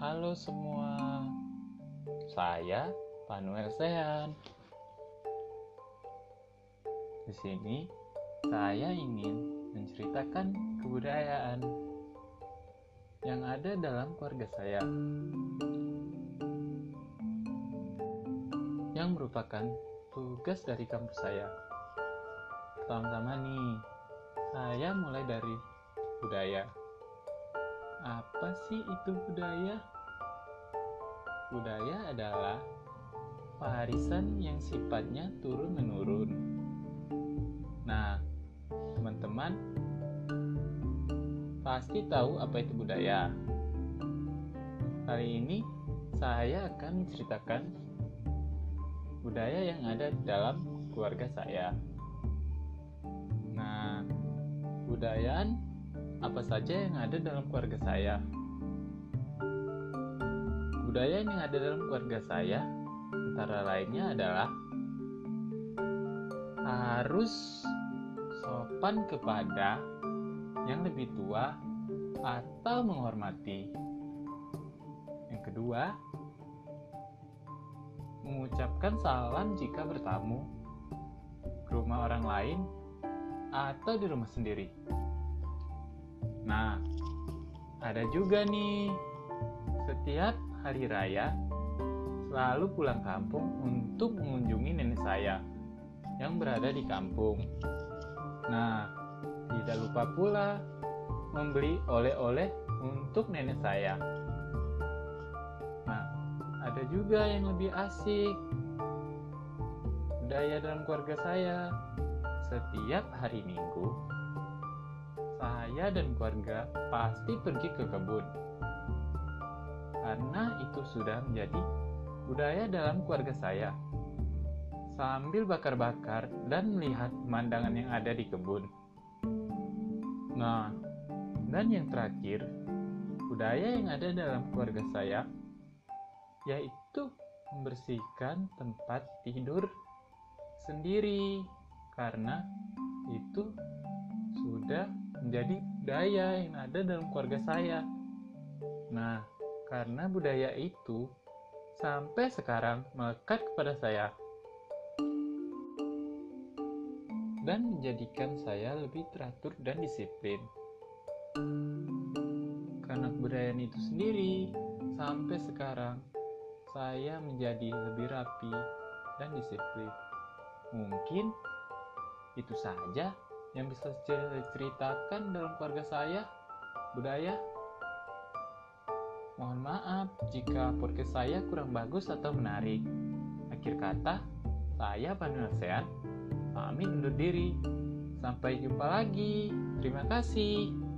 Halo semua, saya Panuel Sehan. Di sini saya ingin menceritakan kebudayaan yang ada dalam keluarga saya yang merupakan tugas dari kampus saya. Pertama-tama nih, saya mulai dari budaya. Apa sih itu budaya? Budaya adalah warisan yang sifatnya turun-menurun. Nah, teman-teman pasti tahu apa itu budaya. Kali ini saya akan menceritakan budaya yang ada dalam keluarga saya. Budayaan apa saja yang ada dalam keluarga saya? Budaya yang ada dalam keluarga saya antara lainnya adalah harus sopan kepada yang lebih tua atau menghormati. Yang kedua, mengucapkan salam jika bertamu ke rumah orang lain atau di rumah sendiri. Nah, ada juga nih, setiap hari raya selalu pulang kampung untuk mengunjungi nenek saya yang berada di kampung. Nah, tidak lupa pula membeli oleh-oleh untuk nenek saya. Nah, ada juga yang lebih asik. Budaya dalam keluarga saya, setiap hari Minggu, saya dan keluarga pasti pergi ke kebun. Karena itu sudah menjadi budaya dalam keluarga saya. Sambil bakar-bakar dan melihat pemandangan yang ada di kebun. Nah, dan yang terakhir, budaya yang ada dalam keluarga saya yaitu membersihkan tempat tidur sendiri karena itu sudah menjadi budaya yang ada dalam keluarga saya. Nah, karena budaya itu sampai sekarang melekat kepada saya dan menjadikan saya lebih teratur dan disiplin. Karena kebudayaan itu sendiri, sampai sekarang saya menjadi lebih rapi dan disiplin. Mungkin itu saja yang bisa saya ceritakan dalam keluarga saya, budaya. Mohon maaf jika podcast saya kurang bagus atau menarik. Akhir kata, saya Pandu Sehat, pamit undur diri. Sampai jumpa lagi. Terima kasih.